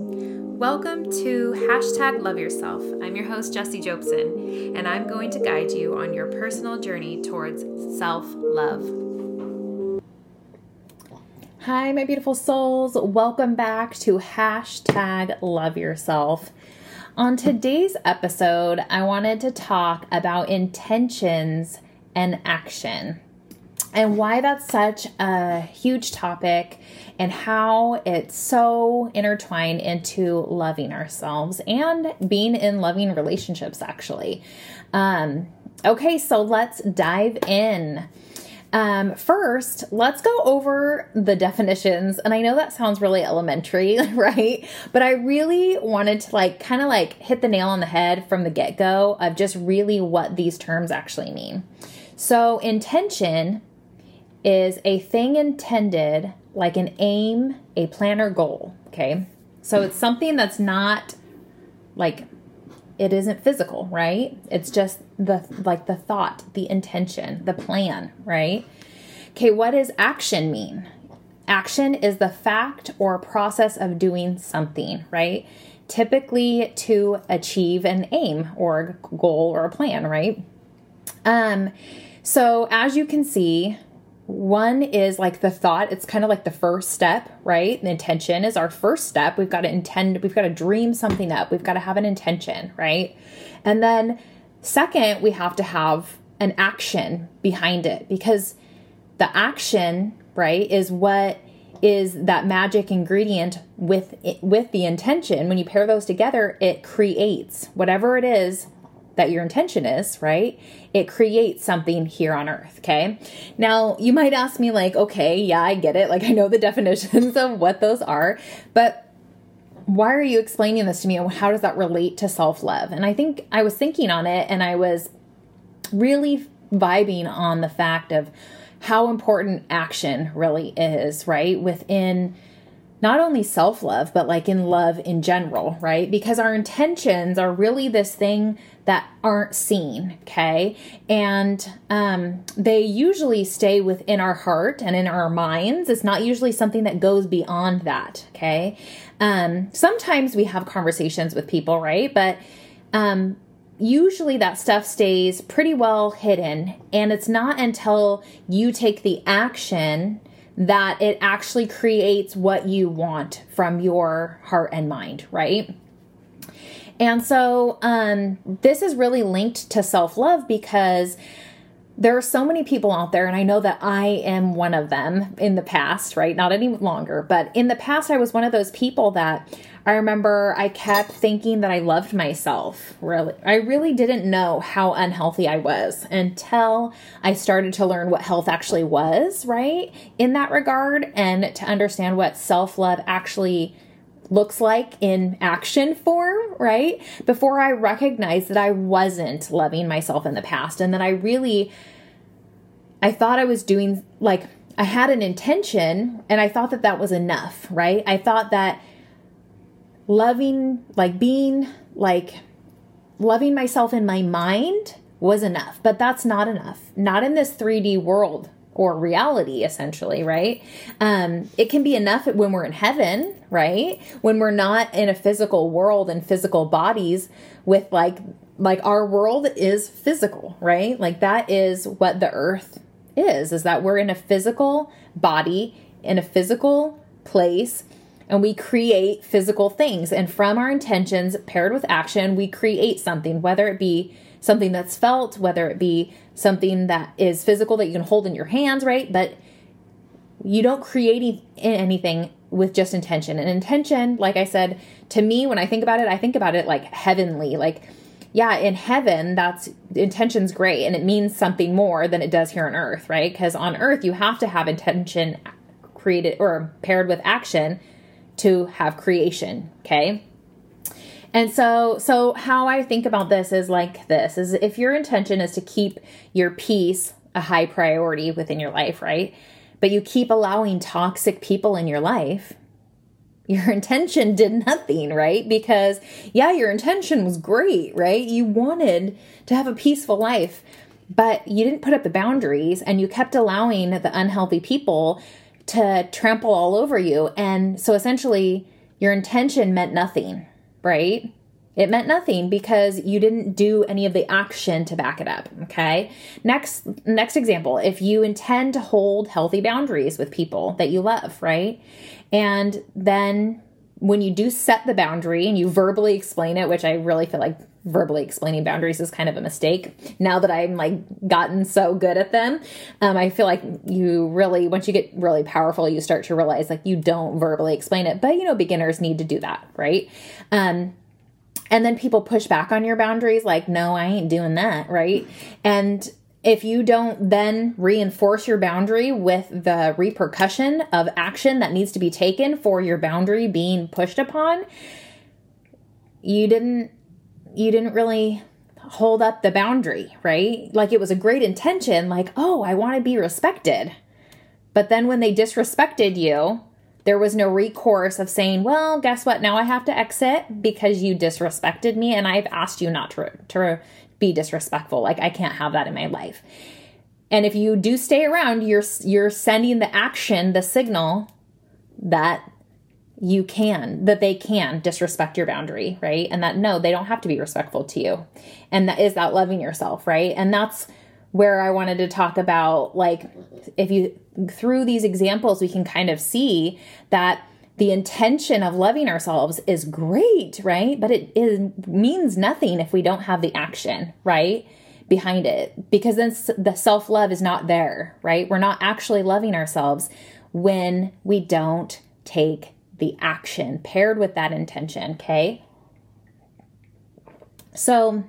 Welcome to hashtag love yourself. I'm your host, Jesie Jobson, and I'm going to guide you on your personal journey towards self love. Hi, my beautiful souls. Welcome back to hashtag love yourself. On today's episode, I wanted to talk about intentions and action and why that's such a huge topic and how it's so intertwined into loving ourselves and being in loving relationships, actually. Um, okay, so let's dive in. Um, first, let's go over the definitions. And I know that sounds really elementary, right? But I really wanted to like kind of like hit the nail on the head from the get go of just really what these terms actually mean. So, intention is a thing intended like an aim, a plan, or goal. Okay. So it's something that's not like it isn't physical, right? It's just the like the thought, the intention, the plan, right? Okay, what does action mean? Action is the fact or process of doing something, right? Typically to achieve an aim or goal or a plan, right? Um so as you can see, one is like the thought, it's kind of like the first step, right? The intention is our first step. We've got to intend, we've got to dream something up, we've got to have an intention, right? And then, second, we have to have an action behind it because the action, right, is what is that magic ingredient with with the intention when you pair those together it creates whatever it is that your intention is, right? It creates something here on earth, okay? Now, you might ask me, like, okay, yeah, I get it. Like, I know the definitions of what those are, but why are you explaining this to me and how does that relate to self love? And I think I was thinking on it and I was really vibing on the fact of how important action really is, right? Within not only self love, but like in love in general, right? Because our intentions are really this thing that aren't seen, okay? And um, they usually stay within our heart and in our minds. It's not usually something that goes beyond that, okay? Um, sometimes we have conversations with people, right? But um, usually that stuff stays pretty well hidden. And it's not until you take the action that it actually creates what you want from your heart and mind, right? And so um, this is really linked to self love because there are so many people out there, and I know that I am one of them in the past, right? Not any longer, but in the past, I was one of those people that I remember I kept thinking that I loved myself. Really, I really didn't know how unhealthy I was until I started to learn what health actually was, right? In that regard, and to understand what self love actually looks like in action form, right? Before I recognized that I wasn't loving myself in the past and that I really I thought I was doing like I had an intention and I thought that that was enough, right? I thought that loving like being like loving myself in my mind was enough, but that's not enough. Not in this 3D world or reality essentially right? Um, it can be enough when we're in heaven right? When we're not in a physical world and physical bodies with like like our world is physical right? Like that is what the earth is is that we're in a physical body in a physical place and we create physical things and from our intentions paired with action we create something whether it be something that's felt, whether it be something that is physical that you can hold in your hands, right? But you don't create anything with just intention. And intention, like I said, to me, when I think about it, I think about it like heavenly. Like, yeah, in heaven, that's intention's great and it means something more than it does here on earth, right? Because on earth, you have to have intention created or paired with action to have creation, okay? And so so how I think about this is like this is if your intention is to keep your peace a high priority within your life, right? But you keep allowing toxic people in your life, your intention did nothing, right? Because yeah, your intention was great, right? You wanted to have a peaceful life, but you didn't put up the boundaries and you kept allowing the unhealthy people to trample all over you. And so essentially, your intention meant nothing, right? It meant nothing because you didn't do any of the action to back it up, okay? Next next example, if you intend to hold healthy boundaries with people that you love, right? And then when you do set the boundary and you verbally explain it, which I really feel like verbally explaining boundaries is kind of a mistake. Now that I'm like gotten so good at them, um, I feel like you really, once you get really powerful, you start to realize like you don't verbally explain it. But you know, beginners need to do that, right? Um, and then people push back on your boundaries, like, no, I ain't doing that, right? And if you don't then reinforce your boundary with the repercussion of action that needs to be taken for your boundary being pushed upon, you didn't you didn't really hold up the boundary, right? Like it was a great intention, like, oh, I want to be respected. But then when they disrespected you, there was no recourse of saying, well, guess what? Now I have to exit because you disrespected me and I've asked you not to, to be disrespectful. Like I can't have that in my life. And if you do stay around, you're you're sending the action, the signal that you can, that they can disrespect your boundary, right? And that no, they don't have to be respectful to you. And that is that loving yourself, right? And that's where I wanted to talk about like if you through these examples we can kind of see that the intention of loving ourselves is great, right? But it means nothing if we don't have the action, right? Behind it. Because then the self love is not there, right? We're not actually loving ourselves when we don't take the action paired with that intention, okay? So,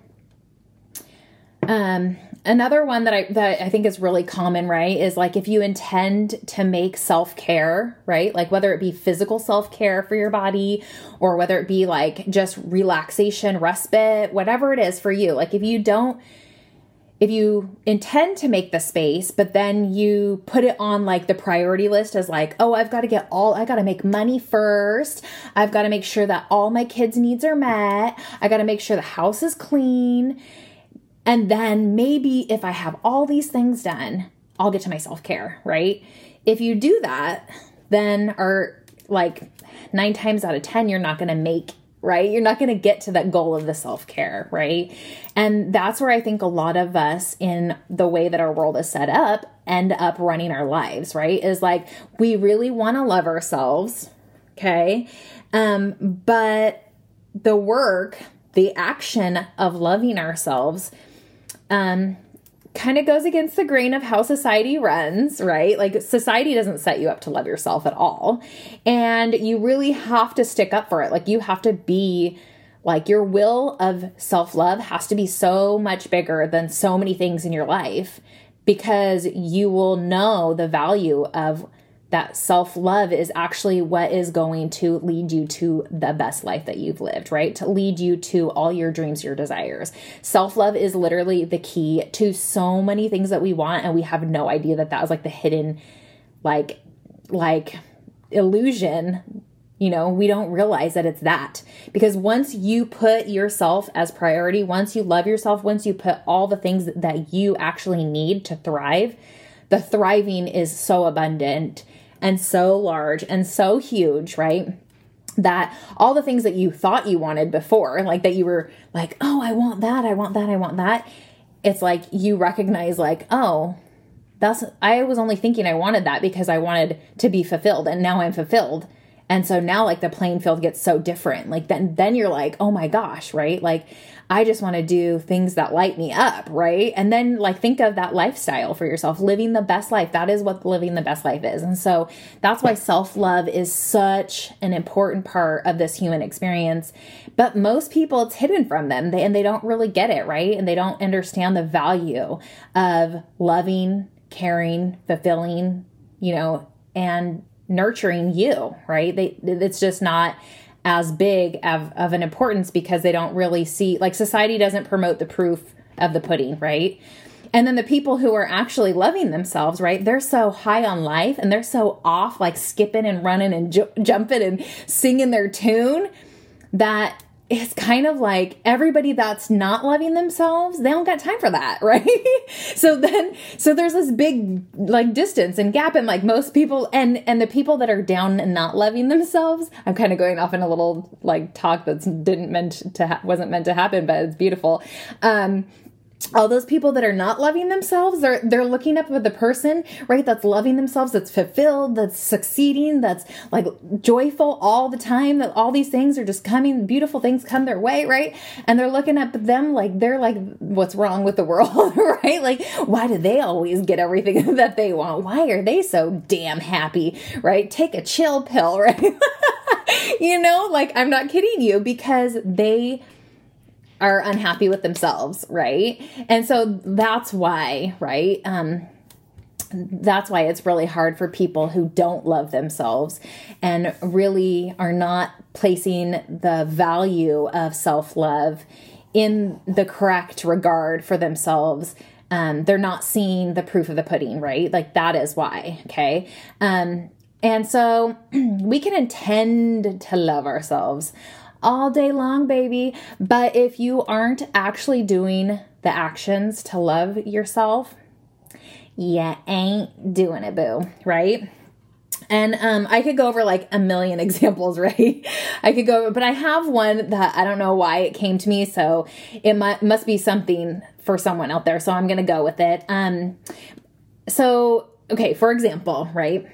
um, another one that I that I think is really common, right, is like if you intend to make self-care, right? Like whether it be physical self-care for your body or whether it be like just relaxation, respite, whatever it is for you. Like if you don't if you intend to make the space, but then you put it on like the priority list as like, oh, I've got to get all, I got to make money first. I've got to make sure that all my kids' needs are met. I got to make sure the house is clean and then maybe if I have all these things done, I'll get to my self care, right? If you do that, then are like nine times out of 10, you're not going to make right? You're not going to get to that goal of the self care, right? And that's where I think a lot of us, in the way that our world is set up, end up running our lives, right? Is like we really want to love ourselves, okay? Um, but the work, the action of loving ourselves um, kind of goes against the grain of how society runs, right? Like society doesn't set you up to love yourself at all. And you really have to stick up for it. Like you have to be like your will of self-love has to be so much bigger than so many things in your life because you will know the value of that self love is actually what is going to lead you to the best life that you've lived, right? To lead you to all your dreams, your desires. Self love is literally the key to so many things that we want, and we have no idea that that is like the hidden, like, like illusion. You know, we don't realize that it's that because once you put yourself as priority, once you love yourself, once you put all the things that you actually need to thrive, the thriving is so abundant and so large and so huge, right? That all the things that you thought you wanted before, like that you were like, oh, I want that, I want that, I want that. It's like you recognize, like, oh, that's, I was only thinking I wanted that because I wanted to be fulfilled and now I'm fulfilled. And so now like the playing field gets so different. Like then then you're like, "Oh my gosh," right? Like I just want to do things that light me up, right? And then like think of that lifestyle for yourself, living the best life. That is what living the best life is. And so that's why self-love is such an important part of this human experience. But most people it's hidden from them. They, and they don't really get it, right? And they don't understand the value of loving, caring, fulfilling, you know, and nurturing you, right? They it's just not as big of, of an importance because they don't really see like society doesn't promote the proof of the pudding, right? And then the people who are actually loving themselves, right? They're so high on life and they're so off, like skipping and running and ju- jumping and singing their tune that it's kind of like everybody that's not loving themselves, they don't got time for that, right? so then so there's this big like distance and gap in like most people and and the people that are down and not loving themselves. I'm kind of going off in a little like talk that's didn't meant to ha- wasn't meant to happen, but it's beautiful. Um all those people that are not loving themselves they're they're looking up at the person right that's loving themselves that's fulfilled that's succeeding that's like joyful all the time that all these things are just coming beautiful things come their way right? And they're looking up at them like they're like what's wrong with the world right? Like why do they always get everything that they want? Why are they so damn happy right? Take a chill pill right? You know like i'm not kidding you because they are unhappy with themselves, right? And so that's why, right? Um, that's why it's really hard for people who don't love themselves and really are not placing the value of self love in the correct regard for themselves. Um, they're not seeing the proof of the pudding, right? Like that is why, okay? Um, and so we can intend to love ourselves all day long, baby. But if you aren't actually doing the actions to love yourself, you ain't doing it, boo, right? And um, I could go over like a million examples, right? I could go, but I have one that I don't know why it came to me, so it mu- must be something for someone out there. So I'm gonna go with it. Um, so okay, for example, right?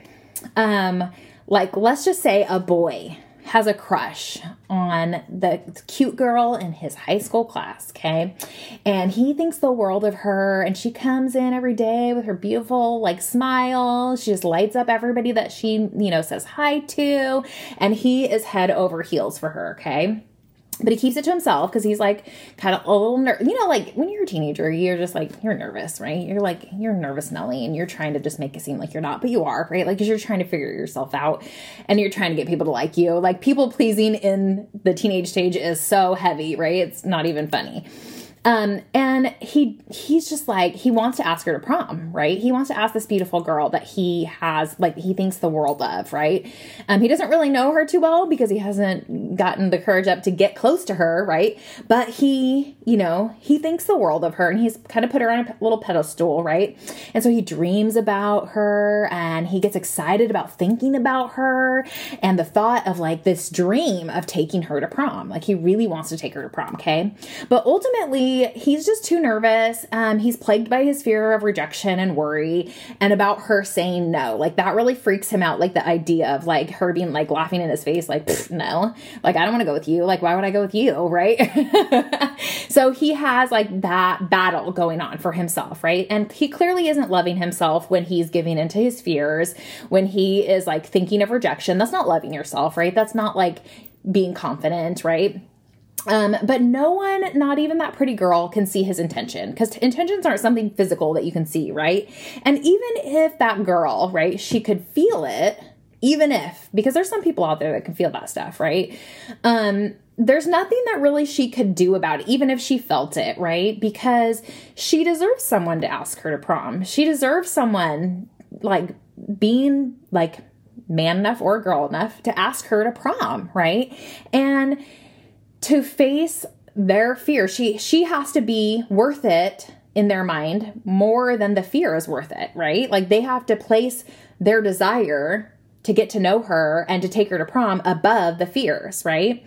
Um, like let's just say a boy has a crush on the cute girl in his high school class, okay? And he thinks the world of her and she comes in every day with her beautiful like smile. She just lights up everybody that she, you know, says hi to and he is head over heels for her, okay? But he keeps it to himself because he's like kind of a little ner- you know like when you're a teenager you're just like you're nervous right? You're like you're nervous nelly and you're trying to just make it seem like you're not but you are right? Like because you're trying to figure yourself out and you're trying to get people to like you. Like people pleasing in the teenage stage is so heavy right? It's not even funny um, and he he's just like he wants to ask her to prom, right? He wants to ask this beautiful girl that he has like he thinks the world of, right? Um, he doesn't really know her too well because he hasn't gotten the courage up to get close to her, right? But he, you know, he thinks the world of her, and he's kind of put her on a little pedestal, right? And so he dreams about her, and he gets excited about thinking about her, and the thought of like this dream of taking her to prom, like he really wants to take her to prom, okay? But ultimately he's just too nervous. Um, he's plagued by his fear of rejection and worry and about her saying no. Like that really freaks him out. Like the idea of like her being like laughing in his face, like, no, like I don't want to go with you. Like, why would I go with you? Right. so he has like that battle going on for himself. Right. And he clearly isn't loving himself when he's giving into his fears, when he is like thinking of rejection. That's not loving yourself. Right. That's not like being confident. Right um, but no one, not even that pretty girl, can see his intention because intentions aren't something physical that you can see, right? And even if that girl, right, she could feel it, even if, because there's some people out there that can feel that stuff, right? Um, there's nothing that really she could do about it, even if she felt it, right? Because she deserves someone to ask her to prom. She deserves someone like being like man enough or girl enough to ask her to prom, right? And to face their fear. She she has to be worth it in their mind more than the fear is worth it, right? Like they have to place their desire to get to know her and to take her to prom above the fears, right?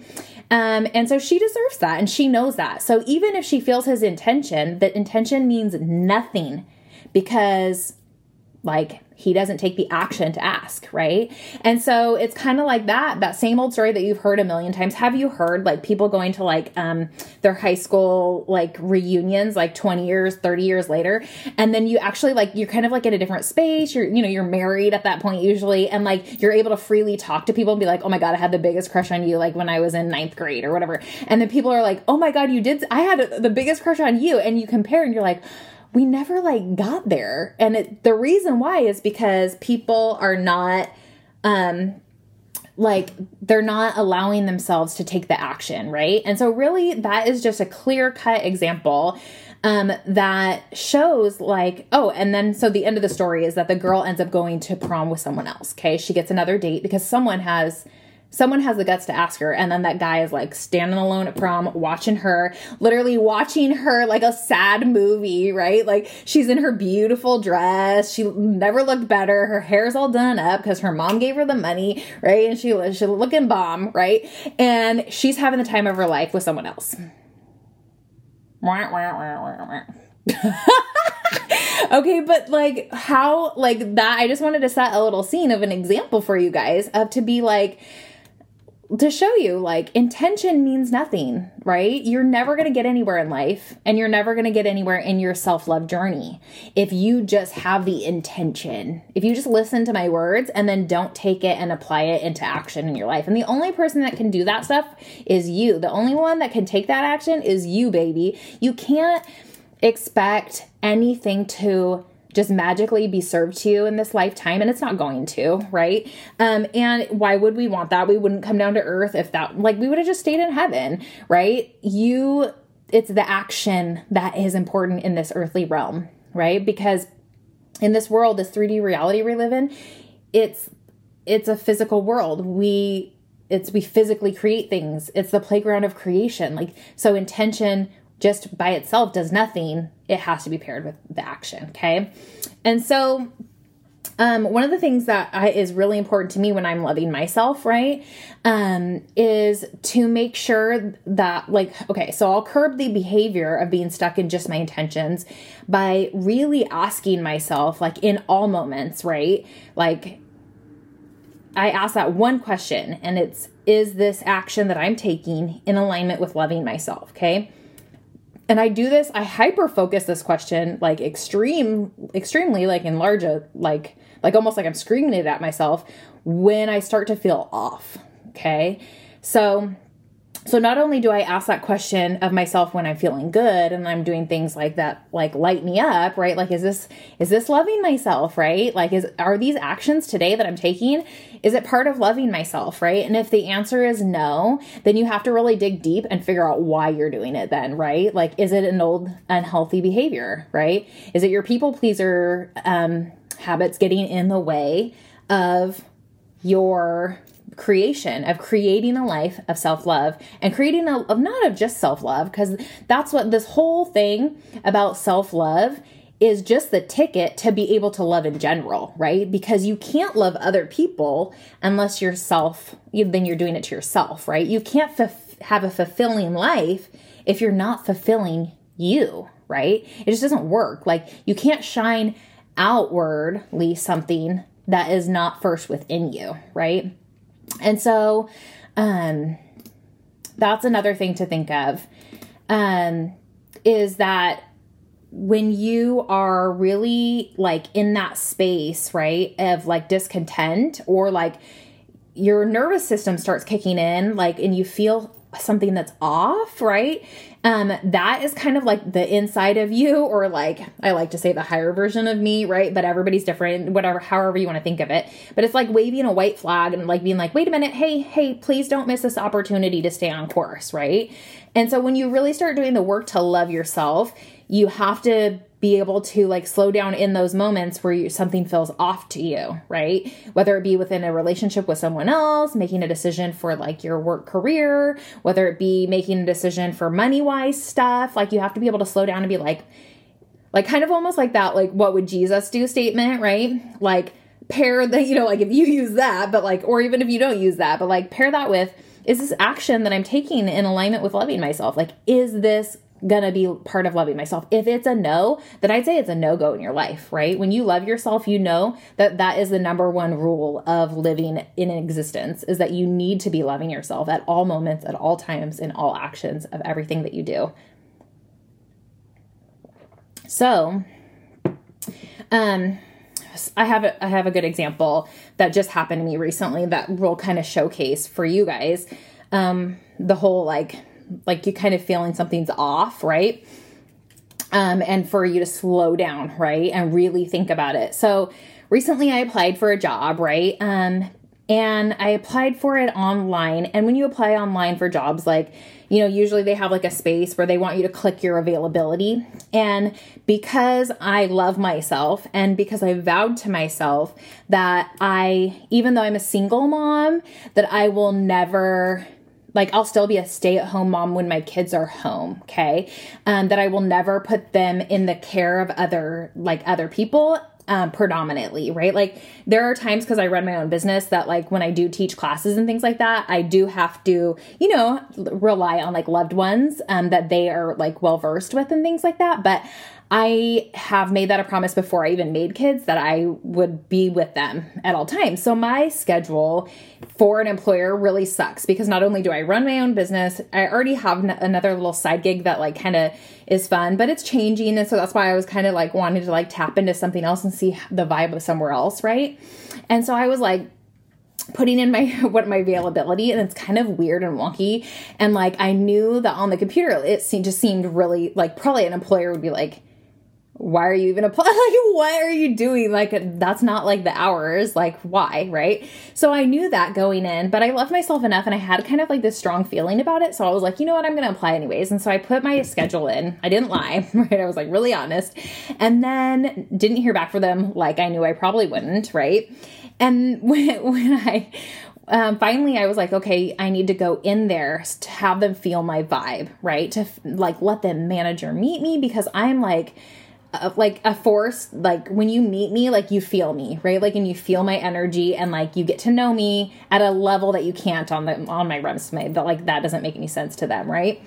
Um, and so she deserves that and she knows that. So even if she feels his intention, that intention means nothing because like he doesn't take the action to ask, right? And so it's kind of like that, that same old story that you've heard a million times. Have you heard like people going to like um their high school like reunions like 20 years, 30 years later, and then you actually like you're kind of like in a different space, you're you know, you're married at that point usually, and like you're able to freely talk to people and be like, "Oh my god, I had the biggest crush on you like when I was in ninth grade or whatever." And then people are like, "Oh my god, you did I had the biggest crush on you." And you compare and you're like, we never like got there. And it, the reason why is because people are not um like they're not allowing themselves to take the action, right? And so really that is just a clear-cut example um, that shows like oh and then so the end of the story is that the girl ends up going to prom with someone else okay she gets another date because someone has someone has the guts to ask her and then that guy is like standing alone at prom watching her literally watching her like a sad movie right? Like she's in her beautiful dress. She never looked better. Her hair's all done up because her mom gave her the money right? And she she's looking bomb right? And she's having the time of her life with someone else. Okay, but like how like that I just wanted to set a little scene of an example for you guys of to be like to show you like intention means nothing, right? You're never going to get anywhere in life and you're never going to get anywhere in your self-love journey if you just have the intention. If you just listen to my words and then don't take it and apply it into action in your life. And the only person that can do that stuff is you. The only one that can take that action is you, baby. You can't expect anything to just magically be served to you in this lifetime and it's not going to right? Um and why would we want that? We wouldn't come down to earth if that like we would have just stayed in heaven right? You it's the action that is important in this earthly realm right? Because in this world this 3d reality we live in it's it's a physical world. We it's we physically create things. It's the playground of creation. Like so intention just by itself does nothing. It has to be paired with the action. Okay. And so, um, one of the things that I, is really important to me when I'm loving myself, right, um, is to make sure that, like, okay, so I'll curb the behavior of being stuck in just my intentions by really asking myself, like, in all moments, right, like, I ask that one question, and it's, is this action that I'm taking in alignment with loving myself? Okay and I do this, I hyper focus this question like extreme, extremely, like enlarge it, uh, like, like almost like I'm screaming it at myself when I start to feel off. Okay. So so not only do I ask that question of myself when I'm feeling good and I'm doing things like that like light me up, right? Like is this is this loving myself, right? Like is are these actions today that I'm taking is it part of loving myself, right? And if the answer is no, then you have to really dig deep and figure out why you're doing it then, right? Like is it an old unhealthy behavior, right? Is it your people pleaser um habits getting in the way of your creation of creating a life of self-love and creating a of not of just self-love because that's what this whole thing about self-love is just the ticket to be able to love in general, right? Because you can't love other people unless yourself, then you're doing it to yourself, right? You can't f- have a fulfilling life if you're not fulfilling you, right? It just doesn't work. Like you can't shine outwardly something that is not first within you, right? And so um, that's another thing to think of um, is that when you are really like in that space, right, of like discontent or like your nervous system starts kicking in, like, and you feel something that's off, right? Um, that is kind of like the inside of you, or like I like to say the higher version of me, right? But everybody's different, whatever, however you want to think of it. But it's like waving a white flag and like being like, wait a minute, hey, hey, please don't miss this opportunity to stay on course, right? And so when you really start doing the work to love yourself, you have to be able to like slow down in those moments where you, something feels off to you, right? Whether it be within a relationship with someone else, making a decision for like your work career, whether it be making a decision for money wise stuff, like you have to be able to slow down and be like, like kind of almost like that, like what would Jesus do statement, right? Like pair that, you know, like if you use that, but like, or even if you don't use that, but like pair that with, is this action that I'm taking in alignment with loving myself? Like, is this gonna be part of loving myself. If it's a no, then I'd say it's a no go in your life, right? When you love yourself, you know that that is the number one rule of living in existence is that you need to be loving yourself at all moments, at all times, in all actions of everything that you do. So, um, I have a, I have a good example that just happened to me recently that will kind of showcase for you guys um, the whole like like you kind of feeling something's off, right? Um, and for you to slow down, right? And really think about it. So recently I applied for a job, right? Um, and I applied for it online. And when you apply online for jobs, like, you know, usually they have like a space where they want you to click your availability. And because I love myself and because I vowed to myself that I, even though I'm a single mom, that I will never like I'll still be a stay at home mom when my kids are home, okay? Um, that I will never put them in the care of other like other people um, predominantly, right? Like there are times because I run my own business that like when I do teach classes and things like that, I do have to, you know, rely on like loved ones um, that they are like well versed with and things like that. But I have made that a promise before I even made kids that I would be with them at all times. So my schedule for an employer really sucks because not only do I run my own business, I already have n- another little side gig that like kind of is fun, but it's changing and so that's why I was kind of like wanting to like tap into something else and see the vibe of somewhere else, right? And so I was like putting in my what my availability and it's kind of weird and wonky and like I knew that on the computer it seemed, just seemed really like probably an employer would be like why are you even applying? Like, what are you doing? Like, that's not like the hours. Like, why? Right. So I knew that going in, but I loved myself enough and I had kind of like this strong feeling about it. So I was like, you know what? I'm going to apply anyways. And so I put my schedule in. I didn't lie, right? I was like really honest. And then didn't hear back from them like I knew I probably wouldn't, right? And when, when I, um, finally I was like, okay, I need to go in there to have them feel my vibe, right? To like let the manager meet me because I'm like, uh, like a force like when you meet me like you feel me right? Like and you feel my energy and like you get to know me at a level that you can't on the on my resume but like that doesn't make any sense to them right?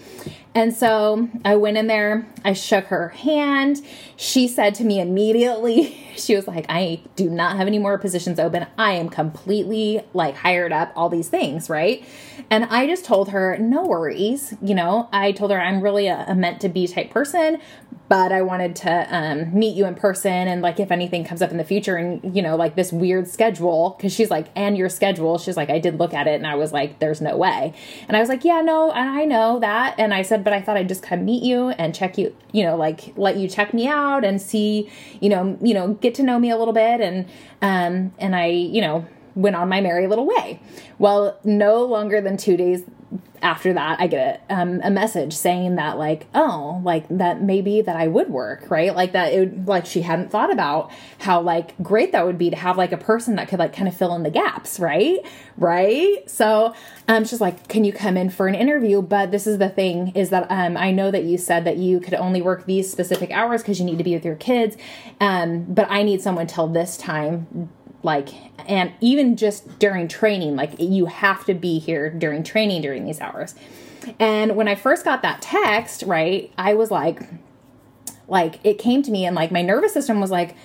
And so i went in there i shook her hand. She said to me immediately she was like i do not have any more positions open. I am completely like hired up all these things right? And i just told her no worries you know? I told her i'm really a, a meant to be type person but I wanted to um, meet you in person and like if anything comes up in the future and you know like this weird schedule because she's like and your schedule. She's like I did look at it and I was like there's no way. And I was like yeah no I know that. And I said but I thought I'd just come meet you and check you you know like let you check me out and see you know you know get to know me a little bit. And um and I you know went on my merry little way. Well, no longer than two days after that i get a, um, a message saying that like oh like that maybe that i would work right? Like that it would, like she hadn't thought about how like great that would be to have like a person that could like kind of fill in the gaps right? Right? So um she's like can you come in for an interview? But this is the thing is that um i know that you said that you could only work these specific hours because you need to be with your kids um but i need someone till this time like and even just during training like you have to be here during training during these hours and when i first got that text right i was like like it came to me and like my nervous system was like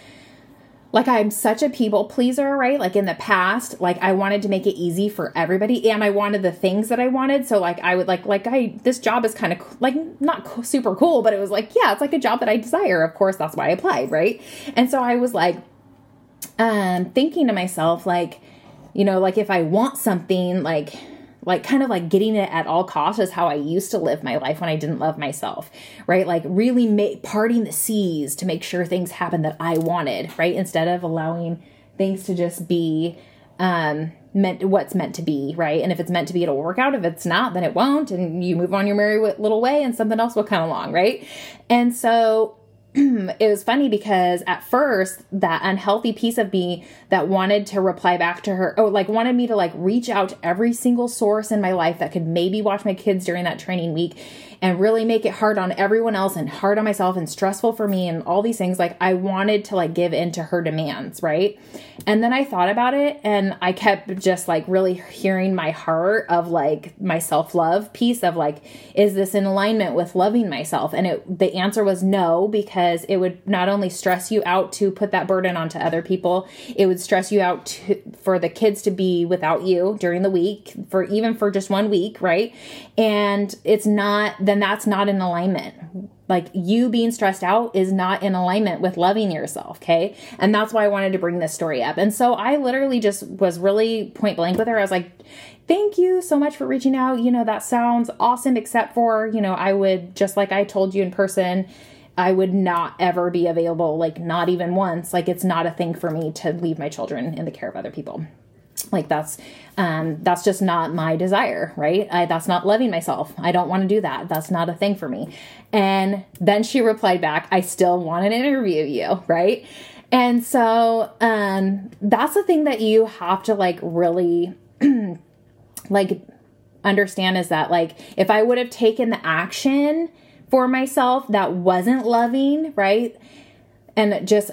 like I'm such a people pleaser, right? Like in the past, like I wanted to make it easy for everybody and I wanted the things that I wanted. So like I would like like I this job is kind of like not super cool, but it was like yeah, it's like a job that I desire. Of course, that's why I applied, right? And so I was like um, thinking to myself, like, you know, like if I want something, like, like kind of like getting it at all costs is how I used to live my life when I didn't love myself, right? Like really make parting the seas to make sure things happen that I wanted, right? Instead of allowing things to just be um meant what's meant to be, right? And if it's meant to be, it'll work out. If it's not, then it won't, and you move on your merry little way, and something else will come along, right? And so it was funny because at first that unhealthy piece of me that wanted to reply back to her or like wanted me to like reach out to every single source in my life that could maybe watch my kids during that training week and really make it hard on everyone else and hard on myself and stressful for me and all these things like I wanted to like give in to her demands, right? And then I thought about it and I kept just like really hearing my heart of like my self-love piece of like is this in alignment with loving myself? And it the answer was no because it would not only stress you out to put that burden onto other people, it would stress you out to, for the kids to be without you during the week for even for just one week, right? And it's not then that's not in alignment. Like you being stressed out is not in alignment with loving yourself, okay? And that's why I wanted to bring this story up. And so I literally just was really point blank with her. I was like, thank you so much for reaching out. You know, that sounds awesome, except for, you know, I would, just like I told you in person, I would not ever be available, like not even once. Like it's not a thing for me to leave my children in the care of other people. Like that's um, that's just not my desire right? I, that's not loving myself. I don't want to do that. That's not a thing for me. And then she replied back i still want to interview you right? And so um, that's the thing that you have to like really like understand is that like if I would have taken the action for myself that wasn't loving, right? And just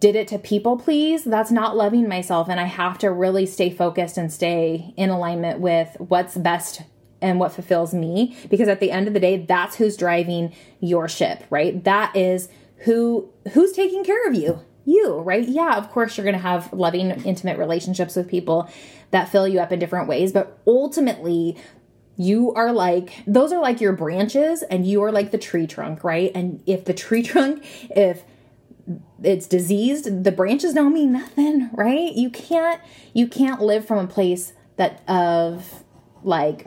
did it to people please, that's not loving myself and I have to really stay focused and stay in alignment with what's best and what fulfills me because at the end of the day that's who's driving your ship, right? That is who who's taking care of you you, right? Yeah, of course, you're going to have loving, intimate relationships with people that fill you up in different ways, but ultimately, you are like those are like your branches and you are like the tree trunk right and if the tree trunk if it's diseased the branches don't mean nothing right you can't you can't live from a place that of like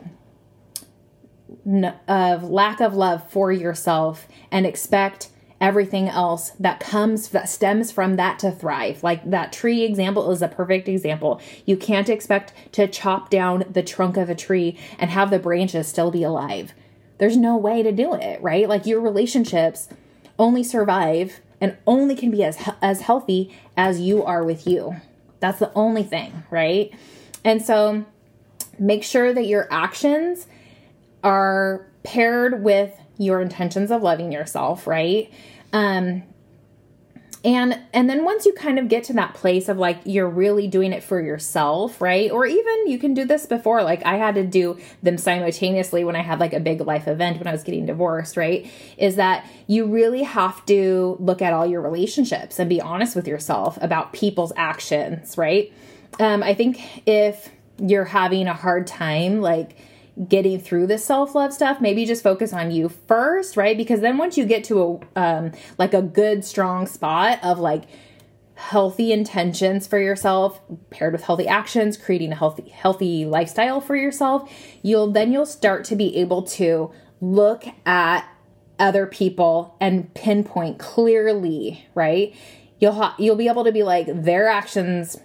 of lack of love for yourself and expect everything else that comes that stems from that to thrive. Like that tree example is a perfect example. You can't expect to chop down the trunk of a tree and have the branches still be alive. There's no way to do it, right? Like your relationships only survive and only can be as as healthy as you are with you. That's the only thing, right? And so make sure that your actions are paired with your intentions of loving yourself, right? Um, and and then once you kind of get to that place of like you're really doing it for yourself right? Or even you can do this before like i had to do them simultaneously when i had like a big life event when i was getting divorced right? Is that you really have to look at all your relationships and be honest with yourself about people's actions right? Um, i think if you're having a hard time like getting through the self-love stuff maybe just focus on you first right? Because then once you get to a um like a good strong spot of like healthy intentions for yourself paired with healthy actions creating a healthy healthy lifestyle for yourself you'll then you'll start to be able to look at other people and pinpoint clearly right? You'll ha- you'll be able to be like their actions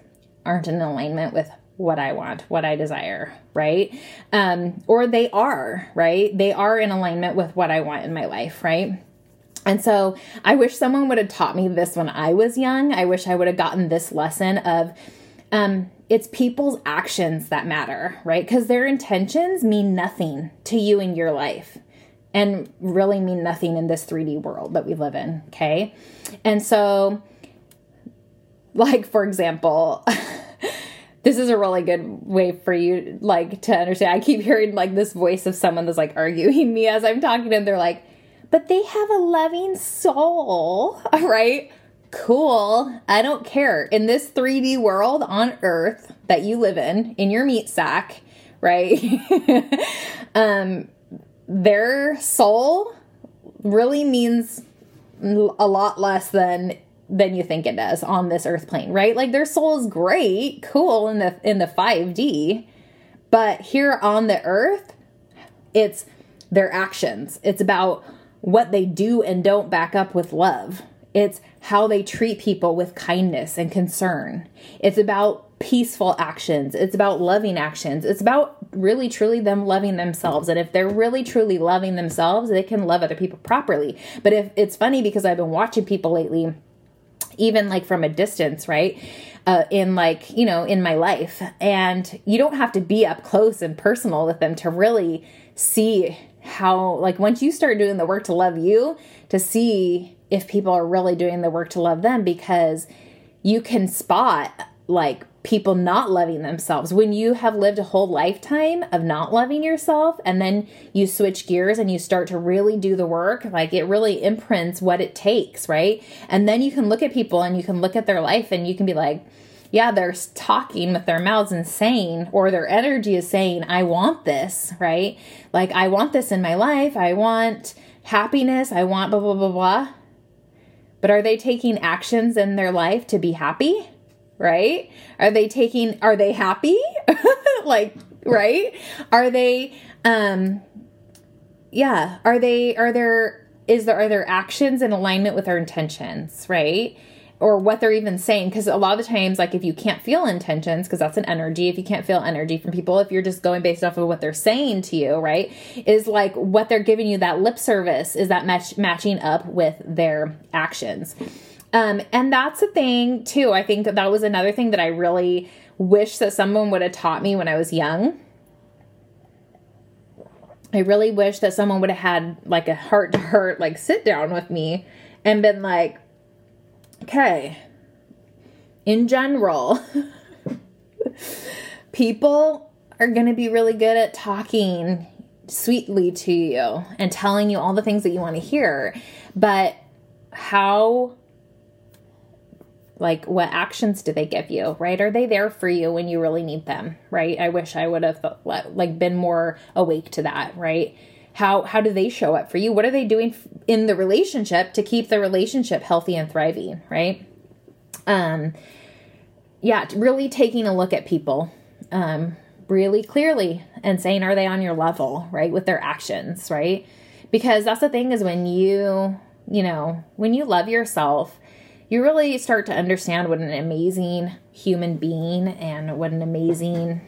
aren't in alignment with what I want, what I desire, right? Um, or they are, right? They are in alignment with what I want in my life, right? And so I wish someone would have taught me this when I was young. I wish I would have gotten this lesson of um, it's people's actions that matter, right? Because their intentions mean nothing to you in your life and really mean nothing in this 3D world that we live in, okay? And so, like, for example, this is a really good way for you like to understand. I keep hearing like this voice of someone that's like arguing me as I'm talking and they're like, "But they have a loving soul." right? Cool. I don't care. In this 3D world on earth that you live in, in your meat sack, right? um their soul really means a lot less than than you think it does on this earth plane, right? Like their soul is great, cool in the in the 5D, but here on the earth, it's their actions. It's about what they do and don't back up with love. It's how they treat people with kindness and concern. It's about peaceful actions. It's about loving actions. It's about really truly them loving themselves. And if they're really truly loving themselves, they can love other people properly. But if it's funny because I've been watching people lately even like from a distance, right? Uh, in like, you know, in my life. And you don't have to be up close and personal with them to really see how, like, once you start doing the work to love you, to see if people are really doing the work to love them because you can spot like people not loving themselves. When you have lived a whole lifetime of not loving yourself and then you switch gears and you start to really do the work, like it really imprints what it takes, right? And then you can look at people and you can look at their life and you can be like, yeah, they're talking with their mouths and saying, or their energy is saying, I want this, right? Like, I want this in my life. I want happiness. I want blah, blah, blah, blah. But are they taking actions in their life to be happy? Right? Are they taking are they happy? like, right? Are they um yeah, are they are there is there are there actions in alignment with our intentions, right? or what they're even saying because a lot of the times like if you can't feel intentions because that's an energy if you can't feel energy from people if you're just going based off of what they're saying to you right is like what they're giving you that lip service is that match matching up with their actions um and that's a thing too i think that that was another thing that i really wish that someone would have taught me when i was young I really wish that someone would have had like a heart to heart, like sit down with me and been like, okay, in general, people are going to be really good at talking sweetly to you and telling you all the things that you want to hear. But how like what actions do they give you right? Are they there for you when you really need them right? I wish i would have like been more awake to that right? How how do they show up for you? What are they doing in the relationship to keep the relationship healthy and thriving right? Um yeah really taking a look at people um really clearly and saying are they on your level? right? With their actions right? Because that's the thing is when you you know when you love yourself you really start to understand what an amazing human being and what an amazing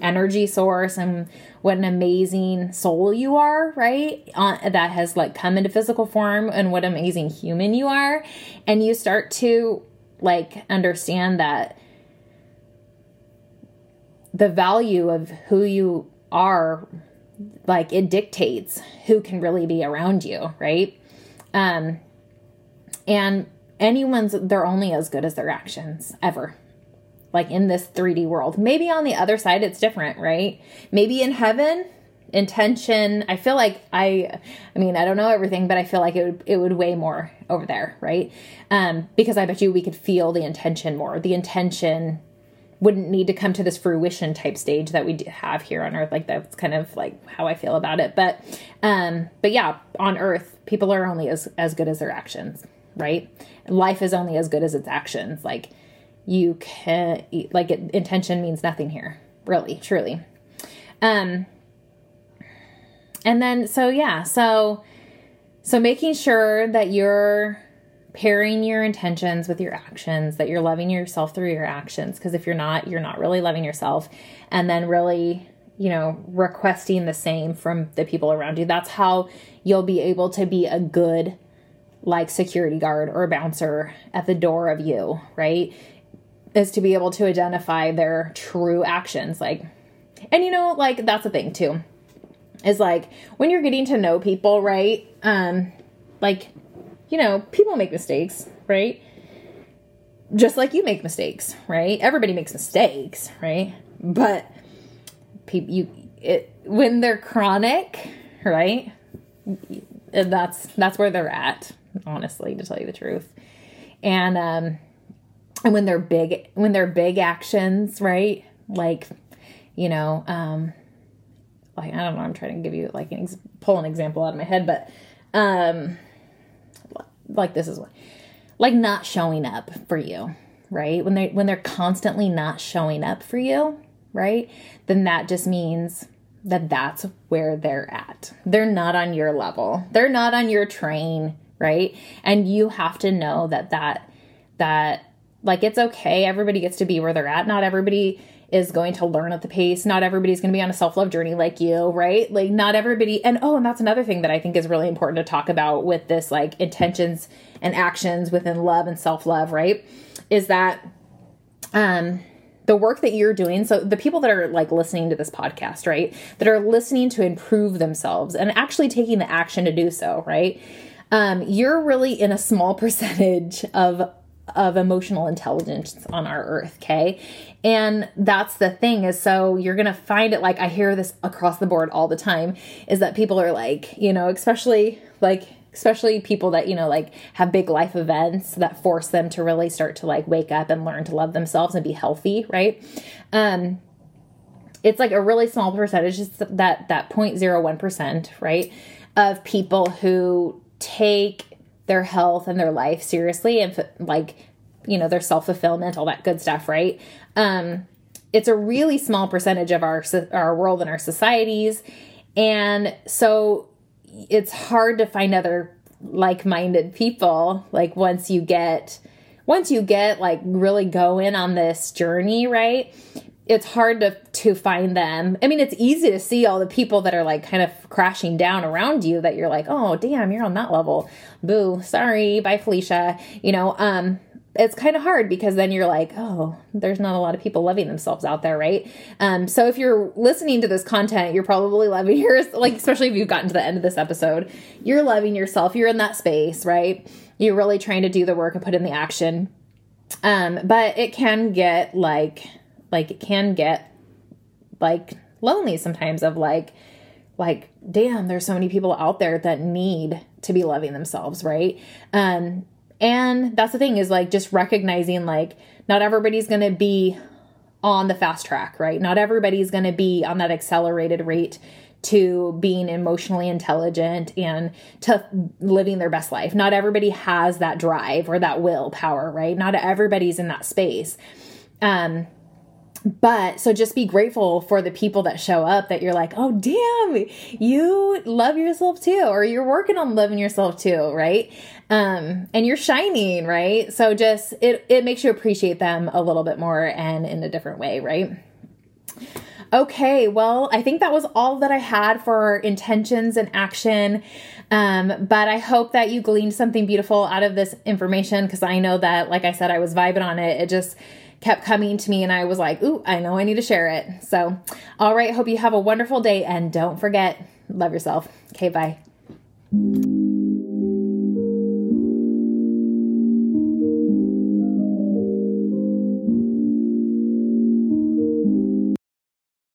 energy source and what an amazing soul you are, right? Uh, that has like come into physical form and what amazing human you are. And you start to like understand that the value of who you are like it dictates who can really be around you, right? Um and anyone's they're only as good as their actions ever. Like in this 3D world. Maybe on the other side it's different, right? Maybe in heaven intention i feel like i i mean i don't know everything but i feel like it would it would weigh more over there right? Um because i bet you we could feel the intention more. The intention wouldn't need to come to this fruition type stage that we have here on earth. Like that's kind of like how i feel about it. But um but yeah on earth people are only as as good as their actions right? Life is only as good as its actions. Like you can like it, intention means nothing here, really, truly. Um and then so yeah, so so making sure that you're pairing your intentions with your actions, that you're loving yourself through your actions because if you're not, you're not really loving yourself and then really you know, requesting the same from the people around you. That's how you'll be able to be a good like security guard or a bouncer at the door of you, right? Is to be able to identify their true actions. Like, and you know, like that's the thing too. Is like when you're getting to know people, right? Um, like, you know, people make mistakes, right? Just like you make mistakes, right? Everybody makes mistakes, right? But people, you, it when they're chronic, right? That's that's where they're at, honestly, to tell you the truth. And um and when they're big when they're big actions, right? Like, you know, um like I don't know, I'm trying to give you like an ex- pull an example out of my head, but um like this is what like not showing up for you, right? When they when they're constantly not showing up for you, right? Then that just means that that's where they're at. They're not on your level. They're not on your train right? And you have to know that that that like it's okay. Everybody gets to be where they're at. Not everybody is going to learn at the pace. Not everybody's going to be on a self love journey like you, right? Like, not everybody. And oh, and that's another thing that I think is really important to talk about with this, like, intentions and actions within love and self love, right? Is that, um, the work that you're doing so the people that are like listening to this podcast right that are listening to improve themselves and actually taking the action to do so right um, you're really in a small percentage of of emotional intelligence on our earth okay? And that's the thing is so you're gonna find it like i hear this across the board all the time is that people are like you know especially like especially people that you know like have big life events that force them to really start to like wake up and learn to love themselves and be healthy right? Um it's like a really small percentage just that that 0.01% right of people who take their health and their life seriously and like you know their self-fulfillment all that good stuff right um it's a really small percentage of our our world and our societies and so it's hard to find other like-minded people like once you get once you get like really going on this journey, right? It's hard to to find them. I mean, it's easy to see all the people that are like kind of crashing down around you that you're like, "Oh, damn, you're on that level." Boo, sorry, bye Felicia. You know, um it's kind of hard because then you're like, oh, there's not a lot of people loving themselves out there, right? Um, so if you're listening to this content, you're probably loving yours, like especially if you've gotten to the end of this episode, you're loving yourself. You're in that space, right? You're really trying to do the work and put in the action. Um, but it can get like, like it can get like lonely sometimes of like, like, damn, there's so many people out there that need to be loving themselves, right? Um, and that's the thing is like just recognizing like not everybody's going to be on the fast track, right? Not everybody's going to be on that accelerated rate to being emotionally intelligent and to living their best life. Not everybody has that drive or that willpower, right? Not everybody's in that space. Um but so just be grateful for the people that show up that you're like, oh, damn, you love yourself too, or you're working on loving yourself too, right? Um, and you're shining, right? So just it it makes you appreciate them a little bit more and in a different way, right? Okay, well, I think that was all that I had for intentions and action. Um, but I hope that you gleaned something beautiful out of this information because I know that, like I said, I was vibing on it. It just kept coming to me and I was like, ooh, I know I need to share it. So, all right, hope you have a wonderful day and don't forget, love yourself. Okay, bye.